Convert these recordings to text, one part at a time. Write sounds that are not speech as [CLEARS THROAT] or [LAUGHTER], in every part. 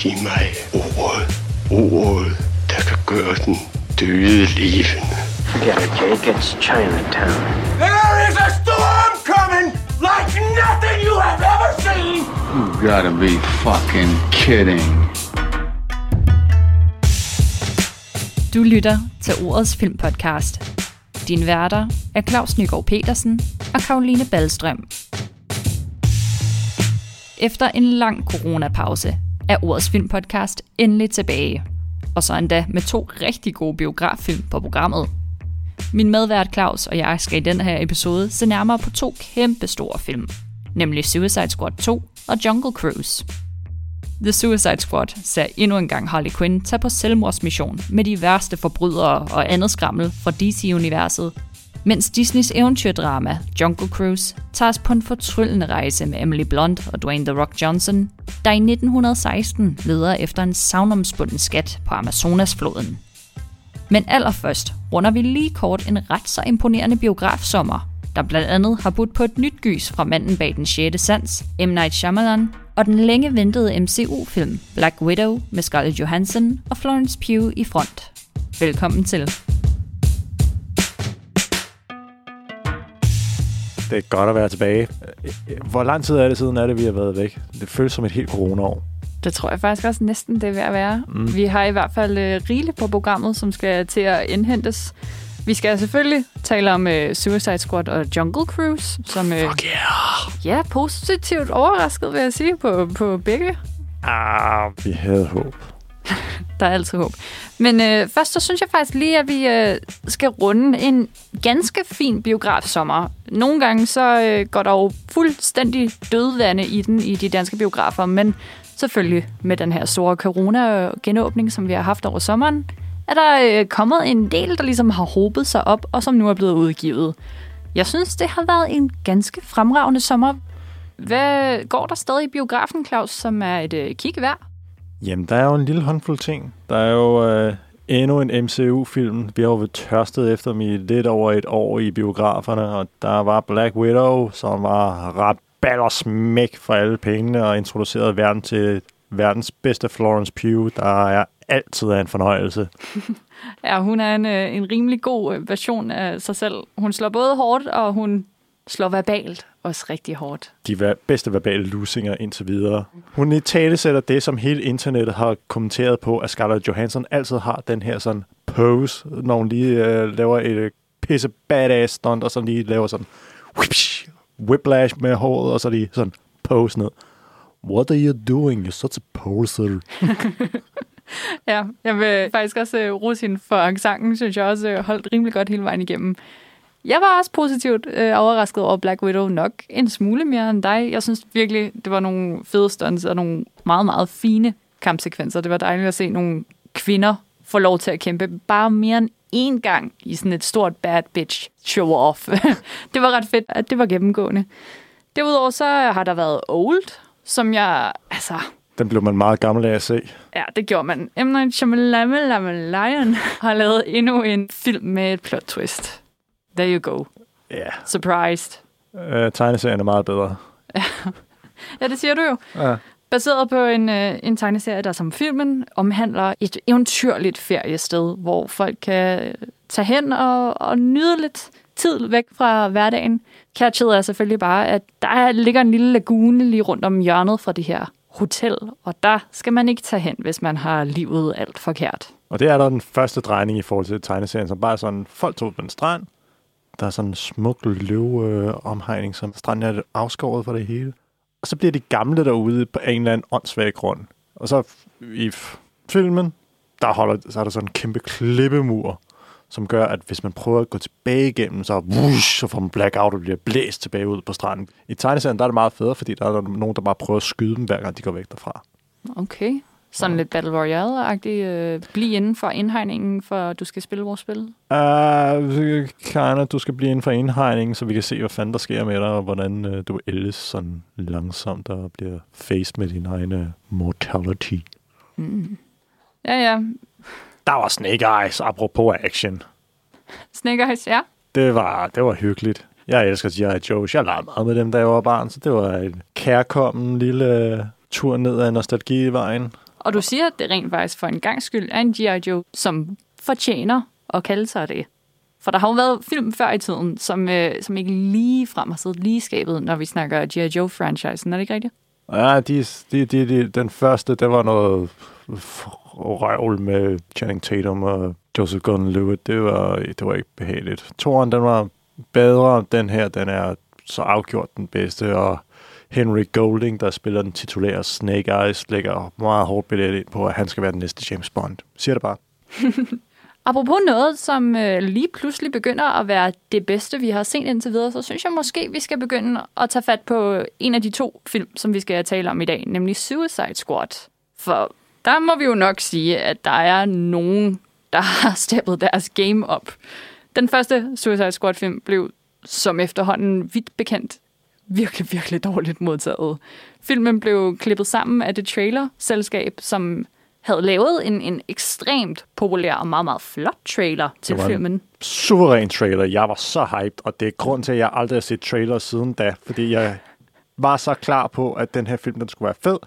Giv mig ordet. Ordet, der kan gøre den døde levende. Forget it, Jake. It's Chinatown. There is a storm coming like nothing you have ever seen. You gotta be fucking kidding. Du lytter til Ordets Filmpodcast. Din værter er Claus Nygaard Petersen og Karoline Ballstrøm. Efter en lang coronapause er Ordets Filmpodcast endelig tilbage. Og så endda med to rigtig gode biograffilm på programmet. Min medvært Claus og jeg skal i den her episode se nærmere på to kæmpe store film. Nemlig Suicide Squad 2 og Jungle Cruise. The Suicide Squad ser endnu en gang Harley Quinn tage på selvmordsmission med de værste forbrydere og andet skrammel fra DC-universet, mens Disneys eventyrdrama Jungle Cruise tager os på en fortryllende rejse med Emily Blunt og Dwayne The Rock Johnson, der i 1916 leder efter en savnomspunden skat på Amazonasfloden. Men allerførst runder vi lige kort en ret så imponerende biografsommer, der blandt andet har budt på et nyt gys fra manden bag den 6. sans, M. Night Shyamalan, og den længe ventede MCU-film Black Widow med Scarlett Johansson og Florence Pugh i front. Velkommen til. Det er godt at være tilbage. Hvor lang tid er det siden, er det, vi har været væk? Det føles som et helt coronaår. Det tror jeg faktisk også næsten, det er ved at være. Mm. Vi har i hvert fald uh, rigeligt på programmet, som skal til at indhentes. Vi skal selvfølgelig tale om uh, Suicide Squad og Jungle Cruise, som uh, Fuck yeah! ja, positivt overrasket, vil jeg sige, på, på begge. Ah, vi havde håb. [LAUGHS] Der er altid håb. Men øh, først så synes jeg faktisk lige, at vi øh, skal runde en ganske fin biografsommer. Nogle gange så øh, går der jo fuldstændig dødvande i den i de danske biografer, men selvfølgelig med den her store corona-genåbning, som vi har haft over sommeren, er der øh, kommet en del, der ligesom har håbet sig op, og som nu er blevet udgivet. Jeg synes, det har været en ganske fremragende sommer. Hvad går der stadig i biografen, Claus, som er et øh, kig værd? Jamen, der er jo en lille håndfuld ting. Der er jo øh, endnu en MCU-film. Vi har jo tørstet efter dem i lidt over et år i biograferne, og der var Black Widow, som var ret ball og smæk for alle pengene, og introducerede verden til verdens bedste Florence Pugh, der er altid er en fornøjelse. [LAUGHS] Ja, hun er en, øh, en rimelig god øh, version af sig selv. Hun slår både hårdt, og hun slår verbalt også rigtig hårdt. De bedste verbale lusinger indtil videre. Hun i tale sætter det, som hele internettet har kommenteret på, at Scarlett Johansson altid har den her sådan pose, når hun lige øh, laver et øh, pisse badass stunt, og så lige laver sådan whipsh, whiplash med håret, og så lige sådan pose ned. What are you doing? You're such a poser. [LAUGHS] Ja, jeg vil faktisk også uh, rose hende for accenten, synes jeg også uh, holdt rimelig godt hele vejen igennem. Jeg var også positivt uh, overrasket over Black Widow nok en smule mere end dig. Jeg synes virkelig, det var nogle fede stunts og nogle meget, meget fine kampsekvenser. Det var dejligt at se nogle kvinder få lov til at kæmpe bare mere end én gang i sådan et stort bad bitch show-off. [LAUGHS] det var ret fedt, at det var gennemgående. Derudover så har der været Old, som jeg, altså, Den blev man meget gammel af at se. Ja, det gjorde man. M. Night Shyamalan har lavet endnu en film med et plot twist. There you go. Ja, Surprised. øh, tegneserien er meget bedre. [LAUGHS] Ja, det siger du jo. Ja. Baseret på en, øh, en tegneserie, der som filmen omhandler et eventyrligt feriested, hvor folk kan øh, tage hen og, og nyde lidt tid væk fra hverdagen. Catchet er selvfølgelig bare, at der ligger en lille lagune lige rundt om hjørnet fra det her hotel, og der skal man ikke tage hen, hvis man har livet alt forkert. Og det er der den første drejning i forhold til tegneserien, som bare er sådan, folk tog på en strand, der er sådan en smuk løveomhegning, øh, som stranden er afskåret for det hele. Og så bliver de gamle derude på en eller anden åndssvag grund. Og så i filmen, der, holder, så er der sådan en kæmpe klippemur, som gør, at hvis man prøver at gå tilbage igennem, så, whoosh, så får man blackout og bliver blæst tilbage ud på stranden. I tegneserien der er det meget federe, fordi der er nogen, der bare prøver at skyde dem, hver gang de går væk derfra. Okay. Sådan lidt Battle Royale-agtigt. Øh, bliv inden for indhegningen, for du skal spille vores spil. Uh, Karna, du skal blive inden for indhegningen, så vi kan se, hvad fanden der sker med dig, og hvordan uh, du ældes sådan langsomt og bliver faced med din egen uh, mortality. Mm. Ja, ja. Der var Snake Eyes, apropos action. Snake Eyes, ja. Det var, det var hyggeligt. Jeg elsker G.I. Joe's. Jeg legede meget med dem, da jeg var barn, så det var en kærkommen lille uh, tur ned ad nostalgivejen. Og du siger, at det rent faktisk for en gang skyld er en G.I. Joe, som fortjener at kalde sig det. For der har jo været film før i tiden, som, øh, som ikke lige frem har siddet lige skabet, når vi snakker G.I. Joe-franchisen. Er det ikke rigtigt? Ja, de, de, de, de, den første, det var noget røvl med Channing Tatum og Joseph Gordon-Levitt. Det var, det var ikke behageligt. Toren, den var bedre. Den her, den er så afgjort den bedste, og Henry Golding, der spiller den titulære Snake Eyes, lægger meget hårdt billet ind på, at han skal være den næste James Bond. Siger det bare. [LAUGHS] Apropos noget, som øh, lige pludselig begynder at være det bedste, vi har set indtil videre, så synes jeg måske, vi skal begynde at tage fat på en af de to film, som vi skal tale om i dag, nemlig Suicide Squad. For der må vi jo nok sige, at der er nogen, der [LAUGHS] har steppet deres game op. Den første Suicide Squad-film blev, som efterhånden vidt bekendt, virkelig, virkelig dårligt modtaget. Filmen blev klippet sammen af det trailer-selskab, som havde lavet en, en ekstremt populær og meget, meget flot trailer til var en- filmen. Suveræn trailer. Jeg var så hyped, og det er grund til, at jeg aldrig har set trailer siden da, fordi jeg var så klar på, at den her film den skulle være fed.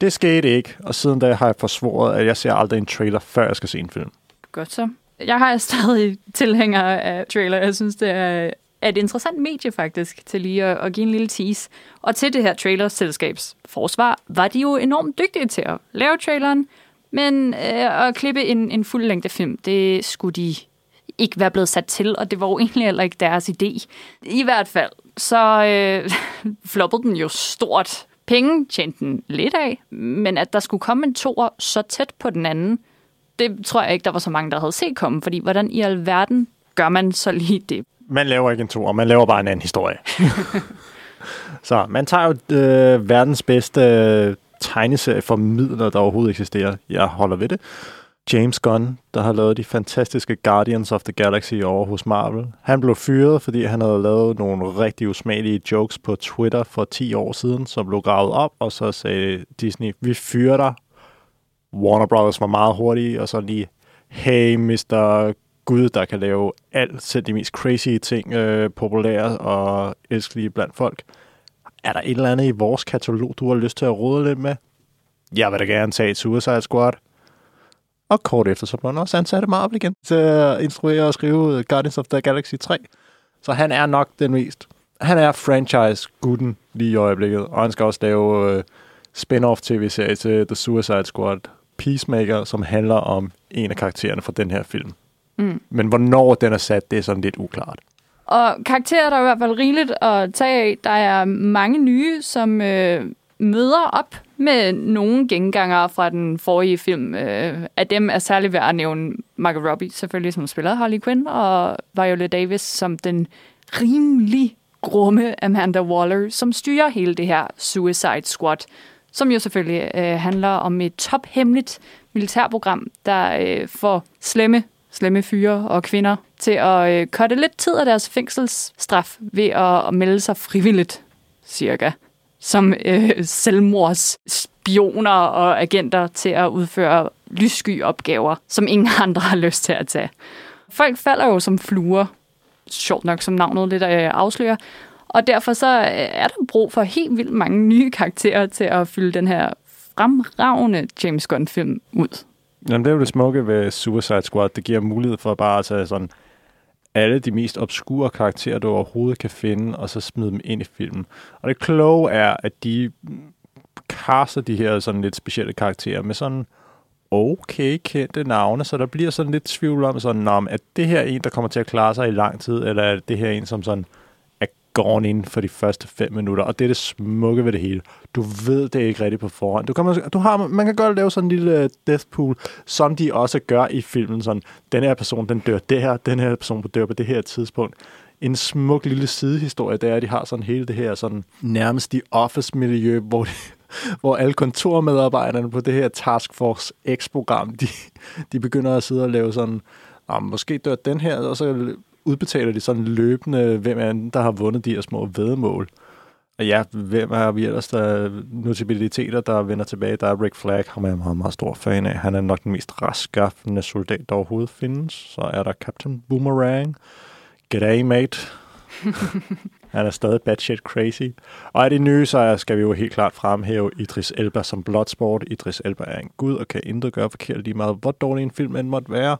Det skete ikke, og siden da har jeg forsvoret, at jeg ser aldrig en trailer, før jeg skal se en film. Godt så. Jeg har stadig tilhænger af trailer. Jeg synes, det er er et interessant medie faktisk, til lige at, at give en lille tease. Og til det her trailerselskabs forsvar, var de jo enormt dygtige til at lave traileren, men øh, at klippe en, en fuld længde film, det skulle de ikke være blevet sat til, og det var jo egentlig heller ikke deres idé. I hvert fald, så øh, [LAUGHS] floppede den jo stort. Penge tjente den lidt af, men at der skulle komme en toer så tæt på den anden, det tror jeg ikke, der var så mange, der havde set komme, fordi hvordan i alverden gør man så lige det? Man laver ikke en to, man laver bare en anden historie. [LAUGHS] så man tager jo øh, verdens bedste øh, tegneserie for midler, der overhovedet eksisterer. Jeg holder ved det. James Gunn, der har lavet de fantastiske Guardians of the Galaxy over hos Marvel. Han blev fyret, fordi han havde lavet nogle rigtig usmagelige jokes på Twitter for 10 år siden, som blev gravet op, og så sagde Disney, vi fyrer dig. Warner Brothers var meget hurtige, og så lige, hey, Mr. Gud, der kan lave alt, selv de mest crazy ting, øh, populære og elskelige blandt folk. Er der et eller andet i vores katalog, du har lyst til at rode lidt med? Jeg vil da gerne tage et Suicide Squad. Og kort efter, så blev han også ansat af Marvel igen til at instruere og skrive Guardians of the Galaxy 3. Så han er nok den mest. Han er franchise-gutten lige i øjeblikket, og han skal også lave øh, spin-off tv-serie til The Suicide Squad Peacemaker, som handler om en af karaktererne fra den her film. Mm. Men hvornår den er sat, det er sådan lidt uklart. Og karakterer der er i hvert fald rigeligt at tage af. Der er mange nye, som øh, møder op med nogle gengangere fra den forrige film. Øh, af dem er særligt værd at nævne Margot Robbie, selvfølgelig, som spiller Harley Quinn, og Viola Davis som den rimelig grumme Amanda Waller, som styrer hele det her Suicide Squad, som jo selvfølgelig øh, handler om et tophemmeligt militærprogram, der øh, får slemme slemme fyre og kvinder til at øh, korte lidt tid af deres fængselsstraf ved at, at melde sig frivilligt, cirka, som øh, selvmordsspioner og agenter til at udføre lyssky opgaver, som ingen [LAUGHS] andre har lyst til at tage. Folk falder jo som fluer, sjovt nok som navnet lidt øh, afslører, og derfor så øh, er der brug for helt vildt mange nye karakterer til at fylde den her fremragende James Gunn-film ud. Jamen, det er jo det smukke ved Suicide Squad. Det giver mulighed for bare at tage sådan alle de mest obskure karakterer, du overhovedet kan finde, og så smide dem ind i filmen. Og det kloge er, at de caster de her sådan lidt specielle karakterer med sådan okay kendte navne, så der bliver sådan lidt tvivl om sådan, om at det her er en, der kommer til at klare sig i lang tid, eller er det her en, som sådan gården inden for de første fem minutter, og det er det smukke ved det hele. Du ved det ikke rigtigt på forhånd. Du kan, du har, man kan godt lave sådan en lille øh, death pool, som de også gør i filmen. Sådan, den her person, den dør det her, den her person dør på det her tidspunkt. En smuk lille sidehistorie, det er, at de har sådan hele det her sådan nærmest de office-miljø, hvor de, [LAUGHS] hvor alle kontormedarbejderne på det her Task Force X-program, de, de begynder at sidde og lave sådan, måske dør den her, og så udbetaler de sådan løbende, hvem er der har vundet de her små vedmål. Og ja, hvem er vi ellers, der er notabiliteter, der vender tilbage? Der er Rick Flag, ham er jeg meget, meget stor fan af. Han er nok den mest raskaffende soldat, der overhovedet findes. Så er der Captain Boomerang. G'day, mate. [LAUGHS] Han er stadig bad shit crazy. Og af det nye, så skal vi jo helt klart fremhæve Idris Elba som Bloodsport. Idris Elba er en gud og kan intet gøre forkert lige meget, hvor dårlig en film end måtte være.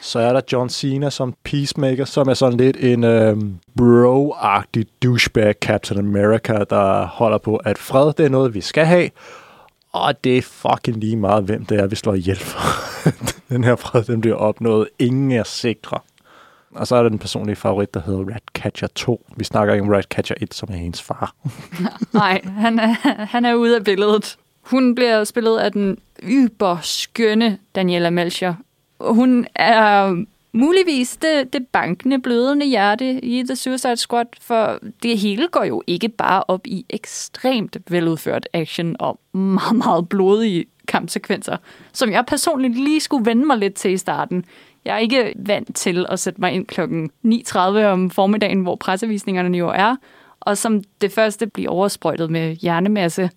Så er der John Cena som Peacemaker, som er sådan lidt en øh, bro-agtig douchebag Captain America, der holder på, at fred det er noget, vi skal have. Og det er fucking lige meget, hvem det er, vi slår ihjel for. [LAUGHS] den her fred, den bliver opnået. Ingen er sikre. Og så er der den personlige favorit, der hedder Ratcatcher 2. Vi snakker ikke om Ratcatcher 1, som er hendes far. [LAUGHS] Nej, han er, han er ude af billedet. Hun bliver spillet af den yber skønne Daniela Melchior. Hun er muligvis det, det bankende, blødende hjerte i The Suicide Squad, for det hele går jo ikke bare op i ekstremt veludført action og meget, meget blodige kampsekvenser, som jeg personligt lige skulle vende mig lidt til i starten. Jeg er ikke vant til at sætte mig ind klokken 9.30 om formiddagen, hvor pressevisningerne jo er, og som det første bliver oversprøjtet med hjernemasse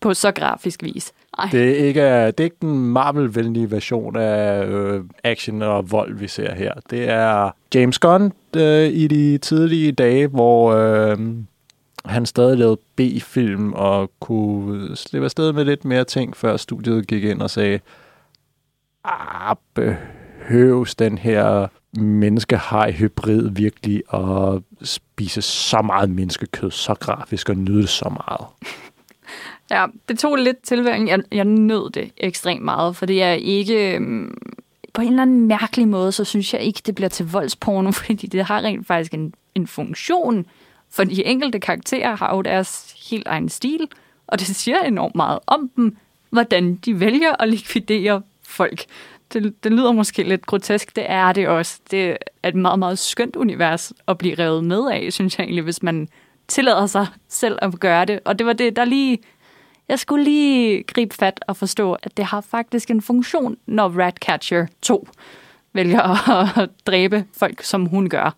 på så grafisk vis. Ej. Det er ikke, det er ikke den Marvel-venlige version af øh, action og vold, vi ser her. Det er James Gunn øh, i de tidlige dage, hvor øh, han stadig lavede B-film og kunne slippe afsted med lidt mere ting, før studiet gik ind og sagde, ah, behøves den her menneskehaj hybrid virkelig at spise så meget menneskekød, så grafisk og nyde det så meget. Ja, det tog lidt tilværing. Jeg, jeg nød det ekstremt meget, for det er ikke... Øhm, på en eller anden mærkelig måde, så synes jeg ikke, det bliver til voldsporno, [LAUGHS] fordi det har rent faktisk en, en funktion. For de enkelte karakterer har jo deres helt egen stil, og det siger enormt meget om dem, hvordan de vælger at likvidere folk. Det, det lyder måske lidt grotesk, det er det også. Det er et meget, meget skønt univers at blive revet med af, synes jeg egentlig, hvis man tillader sig selv at gøre det. Og det var det, der lige jeg skulle lige gribe fat og forstå, at det har faktisk en funktion, når Ratcatcher 2 vælger [LAUGHS] at dræbe folk, som hun gør.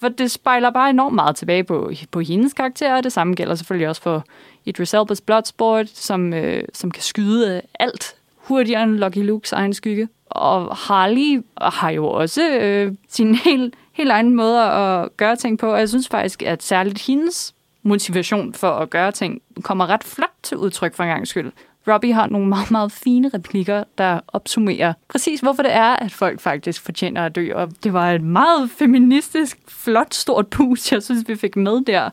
For det spejler bare enormt meget tilbage på, på hendes karakter, og det samme gælder selvfølgelig også for Idris Elba's Bloodsport, som, øh, som kan skyde øh, alt hurtigere end Lucky Lukes egen skygge. Og Harley har jo også øh, sin helt, helt egen måde at gøre ting på, og jeg synes faktisk, at særligt hendes motivation for at gøre ting kommer ret flot til udtryk for en gang skyld. Robbie har nogle meget, meget fine replikker, der opsummerer præcis, hvorfor det er, at folk faktisk fortjener at dø. Og det var et meget feministisk, flot, stort pus, jeg synes, vi fik med der.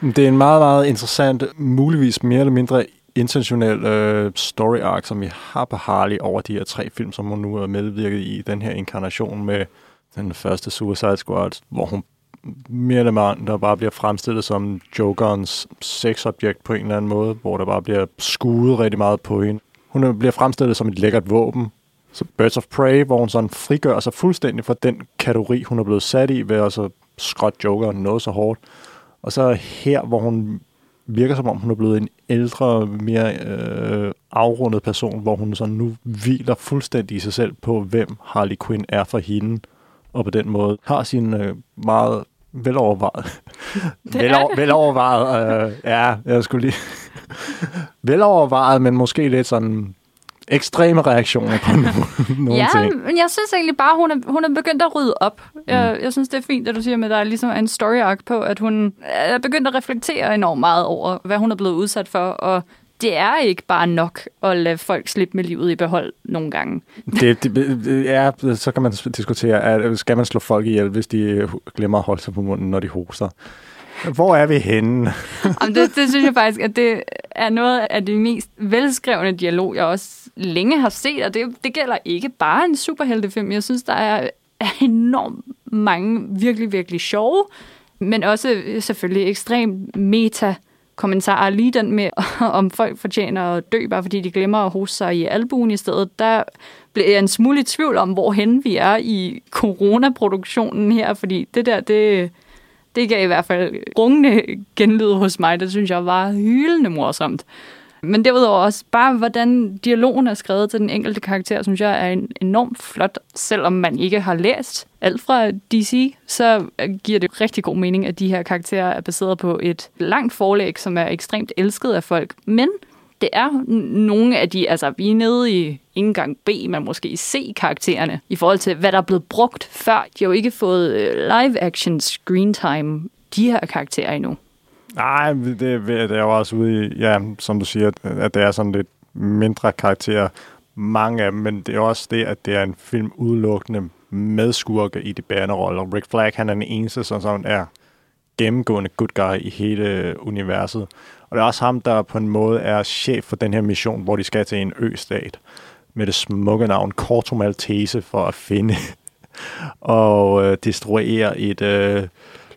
[LAUGHS] Det er en meget, meget interessant, muligvis mere eller mindre intentionel øh, story arc, som vi har på Harley over de her tre film, som hun nu er medvirket i den her inkarnation med den første Suicide Squad, hvor hun mere eller mindre bare bliver fremstillet som Jokerens sexobjekt på en eller anden måde, hvor der bare bliver skudt rigtig meget på hende. Hun bliver fremstillet som et lækkert våben. Så Birds of Prey, hvor hun sådan frigør sig fuldstændig fra den kategori, hun er blevet sat i, ved at så skråt Jokeren noget så hårdt. Og så her, hvor hun virker som om, hun er blevet en ældre, mere øh, afrundet person, hvor hun så nu hviler fuldstændig i sig selv på, hvem Harley Quinn er for hende, og på den måde har sin øh, meget velovervejet. [LAUGHS] Velover, velovervejet, øh, ja, jeg skulle lige... [LAUGHS] velovervejet, men måske lidt sådan ekstreme reaktioner på [LAUGHS] nogle ja, ting. men jeg synes egentlig bare, hun er, hun er begyndt at rydde op. Jeg, mm. jeg synes, det er fint, at du siger med, at der er ligesom en story arc på, at hun er begyndt at reflektere enormt meget over, hvad hun er blevet udsat for, og det er ikke bare nok at lade folk slippe med livet i behold nogle gange. Det, det, ja, så kan man diskutere, at skal man slå folk ihjel, hvis de glemmer at holde sig på munden, når de hoster? Hvor er vi henne? [LAUGHS] Jamen, det, det synes jeg faktisk, at det er noget af det mest velskrevne dialog, jeg også længe har set, og det, det gælder ikke bare en superheltefilm. Jeg synes, der er, er enormt mange virkelig, virkelig sjove, men også selvfølgelig ekstremt meta kommentarer. Lige den med, [LAUGHS] om folk fortjener at dø, bare fordi de glemmer at hoste sig i albuen i stedet, der bliver jeg en smule i tvivl om, hvorhen vi er i coronaproduktionen her, fordi det der, det, det gav i hvert fald rungende genlyd hos mig. Det synes jeg var hylende morsomt. Men derudover også bare, hvordan dialogen er skrevet til den enkelte karakter, synes jeg er enormt flot. Selvom man ikke har læst alt fra DC, så giver det rigtig god mening, at de her karakterer er baseret på et langt forlæg, som er ekstremt elsket af folk. Men det er nogle af de, altså vi er nede i ikke engang B, men måske C-karaktererne, i forhold til, hvad der er blevet brugt før. De har jo ikke fået øh, live-action screen time de her karakterer endnu. Nej, det, det er jo også ude i, ja, som du siger, at det er sådan lidt mindre karakterer, mange af dem, men det er også det, at det er en film udelukkende med skurke i de bærende roller. Rick Flag, han er den eneste, som sådan er gennemgående good guy i hele universet. Og det er også ham, der på en måde er chef for den her mission, hvor de skal til en østat med det smukke navn Corto Maltese for at finde [LAUGHS] og øh, destruere et øh,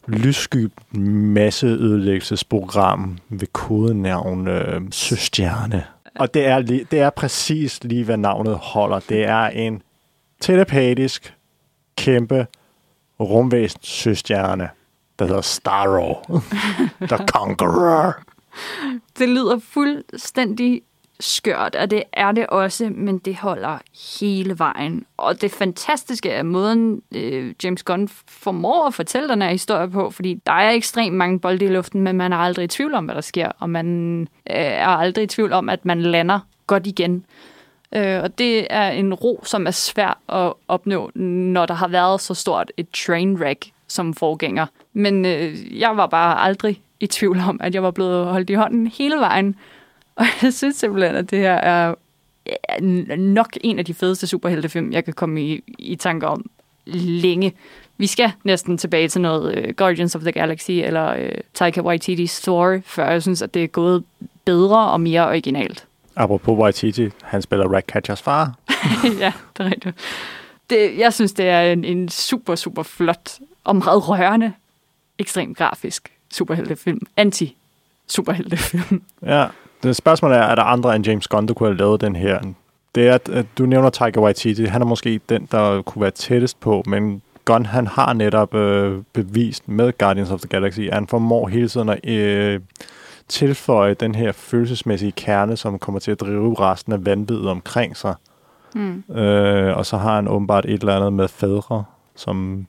lyssky masseødelæggelsesprogram ved kodenavn øh, Søstjerne. Og det er, li- det er præcis lige, hvad navnet holder. Det er en telepatisk, kæmpe rumvæsen søstjerne, der hedder Starro. [LAUGHS] The Conqueror. Det lyder fuldstændig skørt, og det er det også, men det holder hele vejen. Og det fantastiske er måden, øh, James Gunn formår at fortælle den her historie på, fordi der er ekstremt mange bolde i luften, men man er aldrig i tvivl om, hvad der sker, og man øh, er aldrig i tvivl om, at man lander godt igen. Øh, og det er en ro, som er svær at opnå, når der har været så stort et trainwreck som forgænger. Men øh, jeg var bare aldrig i tvivl om, at jeg var blevet holdt i hånden hele vejen. Og [LAUGHS] jeg synes simpelthen, at det her er nok en af de fedeste superheltefilm, jeg kan komme i, i tanker om længe. Vi skal næsten tilbage til noget uh, Guardians of the Galaxy eller uh, Taika Waititi's Thor, før jeg synes, at det er gået bedre og mere originalt. Apropos Waititi, han spiller Ratcatchers far. [LAUGHS] ja, det er rigtigt. Det, jeg synes, det er en, en super, super flot og meget rørende, ekstremt grafisk superheltefilm. Anti-superheltefilm. Ja, det spørgsmål er, er der andre end James Gunn, der kunne have lavet den her? Det er, at du nævner Taika Waititi. Han er måske den, der kunne være tættest på, men Gunn, han har netop øh, bevist med Guardians of the Galaxy, at han formår hele tiden at øh, tilføje den her følelsesmæssige kerne, som kommer til at drive resten af vanvittet omkring sig. Mm. Øh, og så har han åbenbart et eller andet med fædre, som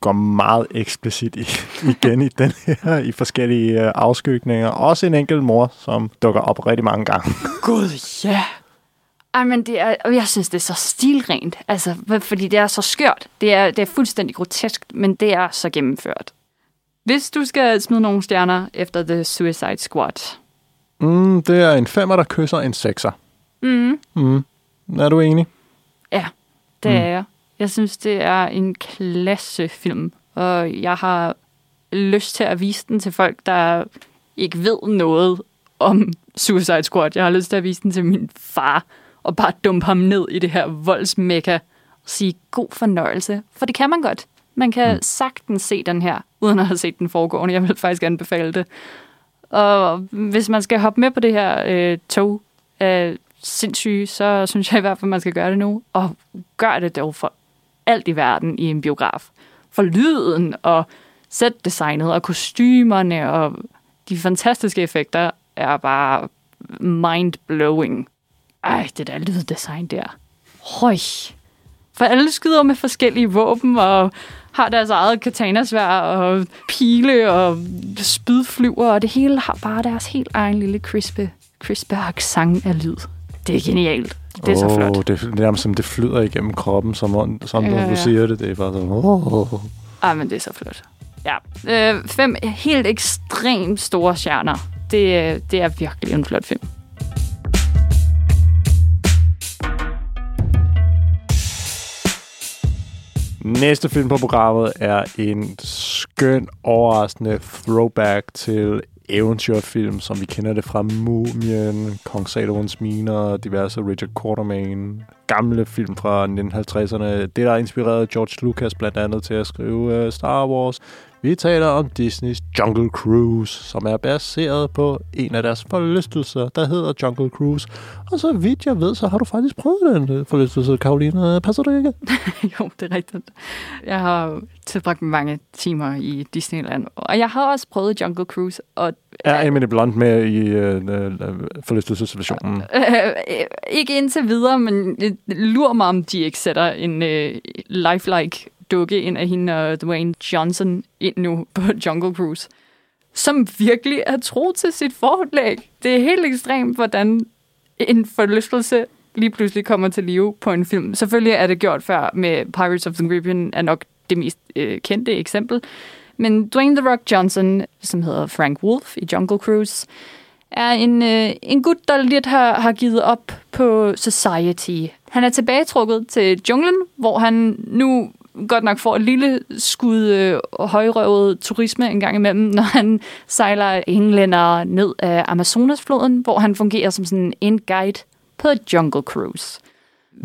går meget eksplicit i, igen i den her, i forskellige øh, afskygninger. Også en enkelt mor, som dukker op rigtig mange gange. Gud, ja. Ej, men det er, og jeg synes, det er så stilrent, altså, fordi det er så skørt. Det er, det er fuldstændig grotesk, men det er så gennemført. Hvis du skal smide nogle stjerner efter The Suicide Squad. Mm, det er en femmer, der kysser en sekser. Mm. Mm. Er du enig? Ja, det mm. er jeg. Jeg synes, det er en klassefilm, og jeg har lyst til at vise den til folk, der ikke ved noget om Suicide Squad. Jeg har lyst til at vise den til min far, og bare dumpe ham ned i det her voldsmekka og sige god fornøjelse. For det kan man godt. Man kan mm. sagtens se den her, uden at have set den foregående. Jeg vil faktisk anbefale det. Og hvis man skal hoppe med på det her øh, tog af sindssyge, så synes jeg i hvert fald, man skal gøre det nu. Og gør det dog for alt i verden i en biograf. For lyden og sætdesignet og kostymerne og de fantastiske effekter er bare mind-blowing. Ej, det der lyddesign der. Høj. For alle skyder med forskellige våben og har deres eget katanasvær og pile og spydflyver, og det hele har bare deres helt egen lille crispe, crispe accent af lyd. Det er genialt. Det er oh, så flot. Det er nærmest som det flyder igennem kroppen, som, som ja, ja. du siger det. Det er bare sådan... Oh. Ej, men det er så flot. Ja. Øh, fem helt ekstremt store stjerner. Det, det er virkelig en flot film. Næste film på programmet er en skøn, overraskende throwback til eventyrfilm, som vi kender det fra Mumien, Kong Salomons Miner, diverse Richard Quartermain, gamle film fra 1950'erne. Det, der inspirerede George Lucas blandt andet til at skrive uh, Star Wars. Vi taler om Disneys Jungle Cruise, som er baseret på en af deres forlystelser, der hedder Jungle Cruise. Og så vidt jeg ved, så har du faktisk prøvet den øh, forlystelse, Karoline. Passer det ikke? [LAUGHS] jo, det er rigtigt. Jeg har tilbragt mange timer i Disneyland, og jeg har også prøvet Jungle Cruise. Og, er Emily Blunt med i uh, forlystelsesversionen? Uh, [LAUGHS] ikke indtil videre, men lurer mig, om de ikke sætter en uh, lifelike dukke ind af hende og Dwayne Johnson ind nu [LAUGHS] på Jungle Cruise, som virkelig er tro til sit forlæg. Det er helt ekstremt, hvordan en forlystelse lige pludselig kommer til live på en film. Selvfølgelig er det gjort før med Pirates of the Caribbean, er nok det mest øh, kendte eksempel. Men Dwayne The Rock Johnson, som hedder Frank Wolf i Jungle Cruise, er en, øh, en gut, der lidt har, har givet op på society. Han er tilbagetrukket til junglen, hvor han nu godt nok får et lille skud øh, højrøvet turisme en gang imellem, når han sejler englænder ned af Amazonasfloden, hvor han fungerer som sådan en guide på jungle cruise.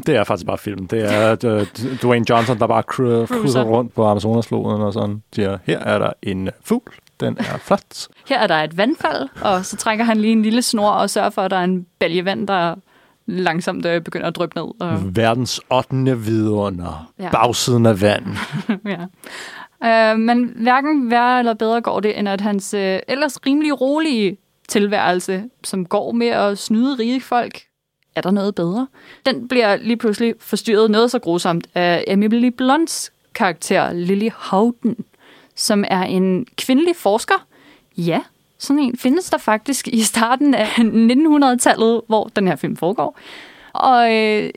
Det er faktisk bare film. Det er uh, Dwayne Johnson, der bare cru- cruiser rundt på Amazonasfloden og sådan siger, her er der en fugl, den er flot. Her er der et vandfald, og så trækker han lige en lille snor og sørger for, at der er en bælge vand, der langsomt øh, begynder at dryppe ned. Og, Verdens 8. vidunder. Ja. Ja. Bagsiden af vand. [LAUGHS] ja. øh, men hverken værre eller bedre går det, end at hans øh, ellers rimelig rolige tilværelse, som går med at snyde rige folk, er der noget bedre? Den bliver lige pludselig forstyrret noget så grusomt af Emily Blunts karakter, Lily Houghton, som er en kvindelig forsker. Ja, sådan en findes der faktisk i starten af 1900-tallet, hvor den her film foregår. Og øh,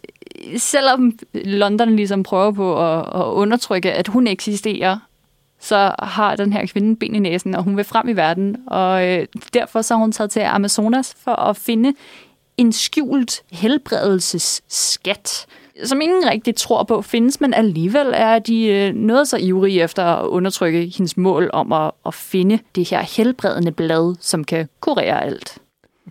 selvom London ligesom prøver på at, at undertrykke, at hun eksisterer, så har den her kvinde ben i næsen, og hun vil frem i verden. Og øh, derfor så har hun taget til Amazonas for at finde en skjult helbredelsesskat, som ingen rigtig tror på findes, men alligevel er de øh, noget så ivrige efter at undertrykke hendes mål om at, at finde det her helbredende blad, som kan kurere alt.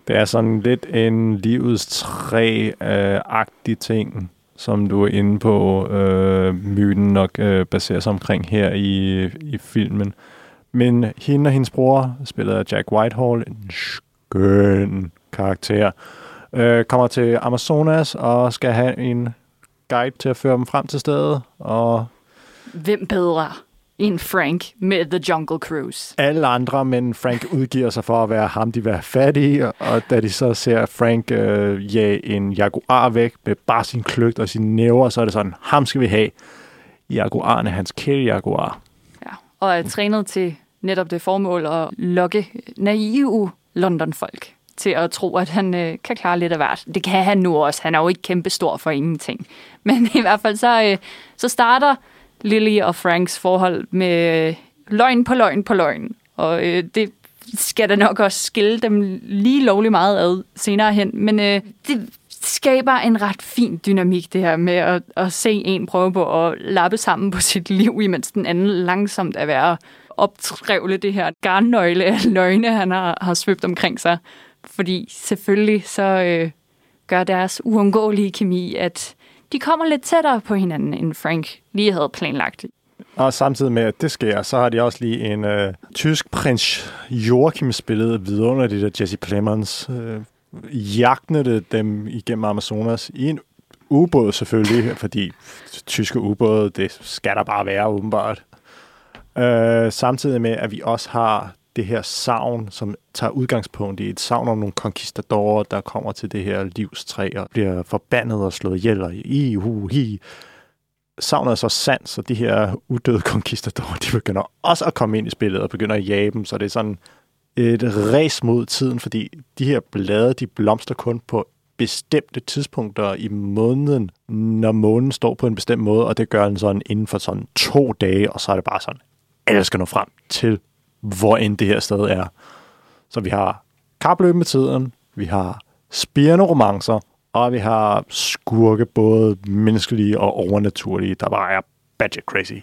Det er sådan lidt en livets træ-agtig øh, ting, som du er inde på, øh, myten nok øh, baserer sig omkring her i, i filmen. Men hende og hendes bror, spillet af Jack Whitehall, en skøn karakter, øh, kommer til Amazonas og skal have en guide til at føre dem frem til stedet, og Hvem bedre end Frank med The Jungle Cruise? alle andre, men Frank udgiver sig for at være ham, de vil have fat i, og da de så ser Frank øh, jage en jaguar væk med bare sin kløgt og sine næver, så er det sådan, ham skal vi have. Jaguaren er hans kælejaguar. Ja, og er trænet til netop det formål at lokke naive London-folk til at tro, at han øh, kan klare lidt af hvert. Det kan han nu også. Han er jo ikke kæmpe stor for ingenting. [LAUGHS] Men i hvert fald så, øh, så starter Lily og Franks forhold med øh, løgn på løgn på løgn. Og øh, det skal da nok også skille dem lige lovlig meget ad senere hen. Men øh, det skaber en ret fin dynamik, det her med at, at se en prøve på at lappe sammen på sit liv, imens den anden langsomt er ved at optrævle det her garnnøgle af løgne, han har, har svøbt omkring sig. Fordi selvfølgelig så øh, gør deres uundgåelige kemi, at de kommer lidt tættere på hinanden, end Frank lige havde planlagt. Og samtidig med, at det sker, så har de også lige en øh, tysk prins Joachim spillet vidunderligt af Jesse Plemons. Øh, jagtede dem igennem Amazonas i en ubåd selvfølgelig, fordi tyske ubåde, det skal der bare være åbenbart. Øh, samtidig med, at vi også har det her savn, som tager udgangspunkt i et savn om nogle conquistadorer, der kommer til det her livstræ og bliver forbandet og slået ihjel og i, hu, hi. Savnet er så sandt, så de her udøde conquistadorer, de begynder også at komme ind i spillet og begynder at jage dem, så det er sådan et race mod tiden, fordi de her blade, de blomster kun på bestemte tidspunkter i måneden, når månen står på en bestemt måde, og det gør den sådan inden for sådan to dage, og så er det bare sådan, alle skal nå frem til, hvor end det her sted er. Så vi har kapløb med tiden, vi har spirende romancer, og vi har skurke, både menneskelige og overnaturlige, der bare er budget crazy.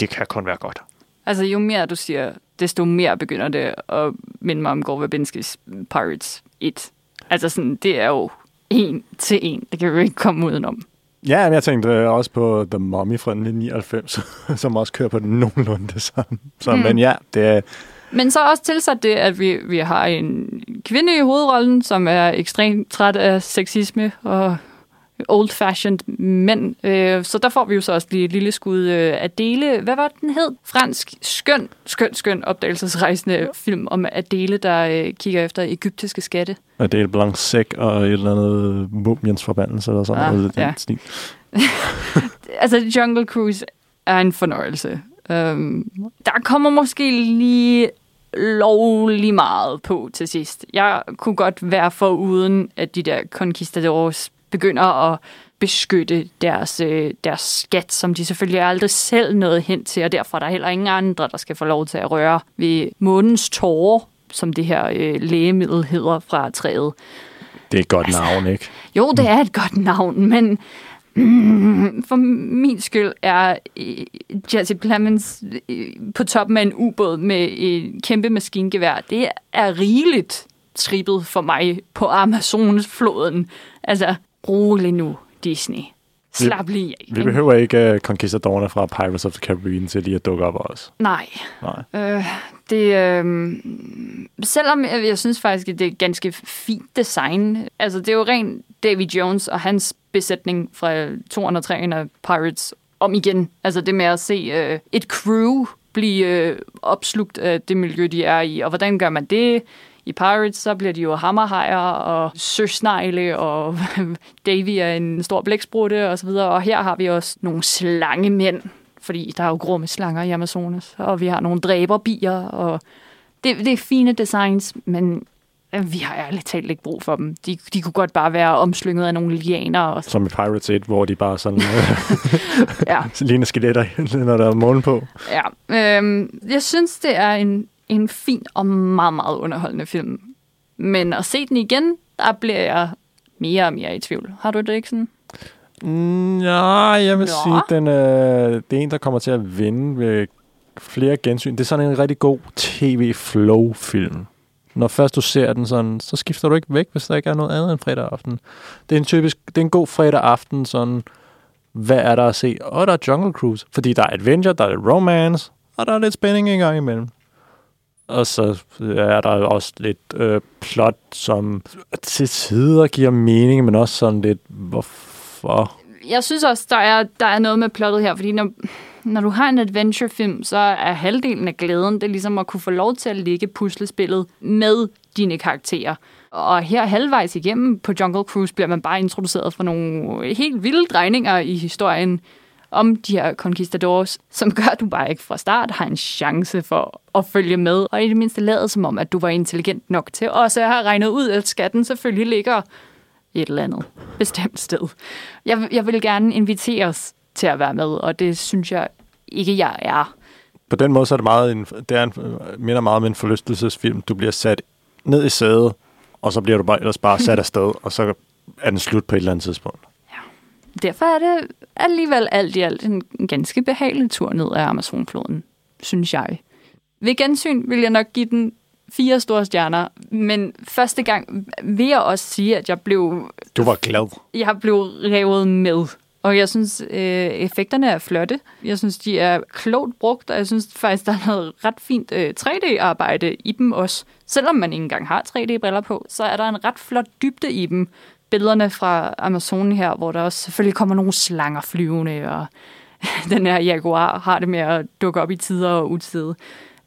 Det kan kun være godt. Altså, jo mere du siger, desto mere begynder det at minde mig om Gore Verbinskis Pirates 1. Altså, sådan, det er jo en til en. Det kan vi jo ikke komme udenom. Ja, men jeg tænkte også på The Mummy fra 1999, [LAUGHS] som også kører på den nogenlunde det samme. Så, mm. Men ja, det er, Men så også tilsat det, at vi, vi har en kvinde i hovedrollen, som er ekstremt træt af sexisme og old-fashioned mænd. Øh, Så der får vi jo så også lige et lille skud øh, at dele. Hvad var den hed? Fransk, skøn, skøn, skøn opdagelsesrejsende film om Adele, der øh, kigger efter egyptiske skatte. at det er blanc sec og et eller andet mumiens forbandelse eller sådan Ah, noget. i den ja. stil. [LAUGHS] Altså, Jungle Cruise er en fornøjelse. Um, der kommer måske lige lovlig meget på til sidst. Jeg kunne godt være for uden, at de der conquistadors begynder at beskytte deres, øh, deres skat, som de selvfølgelig aldrig selv nåede hen til, og derfor er der heller ingen andre, der skal få lov til at røre ved månens tårer, som det her øh, lægemiddel hedder fra træet. Det er et godt navn, ikke? Jo, det er et godt navn, men mm, [CLEARS THROAT] for min skyld er øh, Jesse Plemons øh, på toppen af en ubåd med et kæmpe maskingevær. Det er rigeligt trippet for mig på Amazonsfloden. Altså, rolig nu, Disney. Slap lige af. Vi behøver ikke uh, Conquistadorerne fra Pirates of the Caribbean til lige at dukke op også. Nej. Nej. Øh, det, øh, selvom jeg, jeg synes faktisk, at det er ganske fint design. Altså, det er jo rent Davy Jones og hans besætning fra 203 af Pirates om igen. Altså det med at se øh, et crew blive øh, opslugt af det miljø, de er i. Og hvordan gør man det? I Pirates, så bliver de jo hammerhajer og søsnegle, og [LAUGHS] Davy er en stor blæksprutte og så videre. Og her har vi også nogle slangemænd, fordi der er jo grumme slanger i Amazonas, og vi har nogle dræberbier, og det, det er fine designs, men øh, vi har ærligt talt ikke brug for dem. De, de kunne godt bare være omslynget af nogle lianer. Og, Som i Pirates 1, hvor de bare sådan øh, [LAUGHS] ja, [LAUGHS] ligner skeletter, når der er målen på. ja. Øhm, jeg synes, det er en, en fin og meget, meget underholdende film. Men at se den igen, der bliver jeg mere og mere i tvivl. Har du det ikke sådan? Ja, jeg vil Nå. sige, den, øh, det er en, der kommer til at vinde ved flere gensyn. Det er sådan en rigtig god tv-flow-film. Når først du ser den sådan, så skifter du ikke væk, hvis der ikke er noget andet end fredag aften. Det er en typisk, det er en god fredag aften, sådan, hvad er der at se? Og der er Jungle Cruise, fordi der er adventure, der er lidt romance, og der er lidt spænding en gang imellem. Og så øh, er der også lidt øh, plot, som til tider giver mening, men også sådan lidt, hvorfor? Jeg synes også, der er, der er noget med plottet her, fordi når, når du har en adventurefilm, så er halvdelen af glæden, det er ligesom at kunne få lov til at ligge puslespillet med dine karakterer. Og her halvvejs igennem på Jungle Cruise bliver man bare introduceret for nogle helt vilde drejninger i historien om de her conquistadors, som gør, at du bare ikke fra start har en chance for at følge med, og i det mindste lade som om, at du var intelligent nok til også at have regnet ud, at skatten selvfølgelig ligger et eller andet bestemt sted. Jeg, jeg vil gerne invitere os til at være med, og det synes jeg ikke, jeg er. På den måde så er det meget en, det er en, minder meget om en forlystelsesfilm. Du bliver sat ned i sædet, og så bliver du bare, ellers bare sat [LAUGHS] afsted, og så er den slut på et eller andet tidspunkt. Derfor er det alligevel alt i alt en ganske behagelig tur ned ad Amazonfloden, synes jeg. Ved gensyn vil jeg nok give den fire store stjerner, men første gang vil jeg også sige, at jeg blev Du var glad. jeg blev revet med. Og jeg synes, øh, effekterne er flotte. Jeg synes, de er klogt brugt, og jeg synes faktisk, der er noget ret fint øh, 3D-arbejde i dem også. Selvom man ikke engang har 3D-briller på, så er der en ret flot dybde i dem. Billederne fra Amazonen her, hvor der også selvfølgelig kommer nogle slanger flyvende, og [LAUGHS] den her jaguar har det med at dukke op i tider og utide.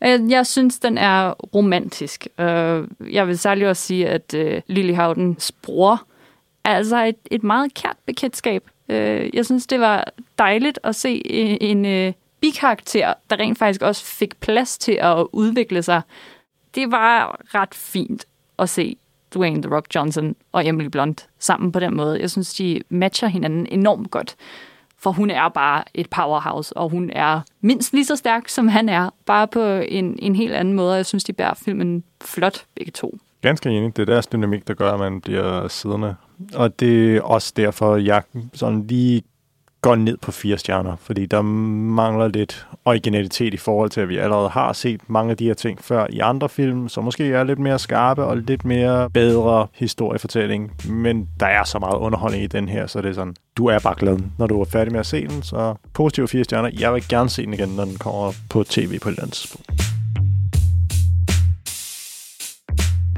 Øh, jeg synes, den er romantisk. Øh, jeg vil særlig også sige, at øh, Lily Howdens bror er altså et, et meget kært bekendtskab. Jeg synes, det var dejligt at se en, bikarakter, der rent faktisk også fik plads til at udvikle sig. Det var ret fint at se Dwayne The Rock Johnson og Emily Blunt sammen på den måde. Jeg synes, de matcher hinanden enormt godt. For hun er bare et powerhouse, og hun er mindst lige så stærk, som han er. Bare på en, en helt anden måde. Jeg synes, de bærer filmen flot, begge to. Ganske enig. Det er deres dynamik, der gør, at man bliver siddende. Og det er også derfor, jeg sådan lige går ned på fire stjerner, fordi der mangler lidt originalitet i forhold til, at vi allerede har set mange af de her ting før i andre film, som måske er lidt mere skarpe og lidt mere bedre historiefortælling. Men der er så meget underholdning i den her, så det er sådan, du er bare glad, når du er færdig med at se den. Så positive fire stjerner. Jeg vil gerne se den igen, når den kommer på tv på et eller andet tidspunkt.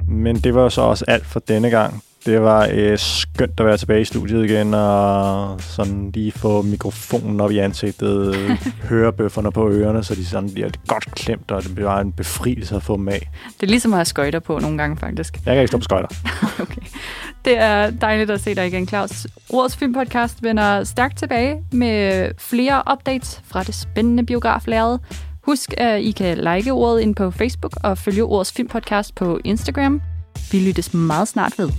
Men det var så også alt for denne gang. Det var øh, skønt at være tilbage i studiet igen, og sådan lige få mikrofonen op i ansigtet, [LAUGHS] høre bøfferne på ørerne, så de sådan bliver godt klemt, og det bliver en befrielse at få dem af. Det er ligesom at have skøjter på nogle gange, faktisk. Jeg kan ikke stå på skøjter. [LAUGHS] Okay. Det er dejligt at se dig igen, Claus. Ordets Filmpodcast vender stærkt tilbage med flere updates fra det spændende biograflæret. Husk, at I kan like ordet ind på Facebook og følge Ordets Filmpodcast på Instagram. Vi lyttes meget snart ved.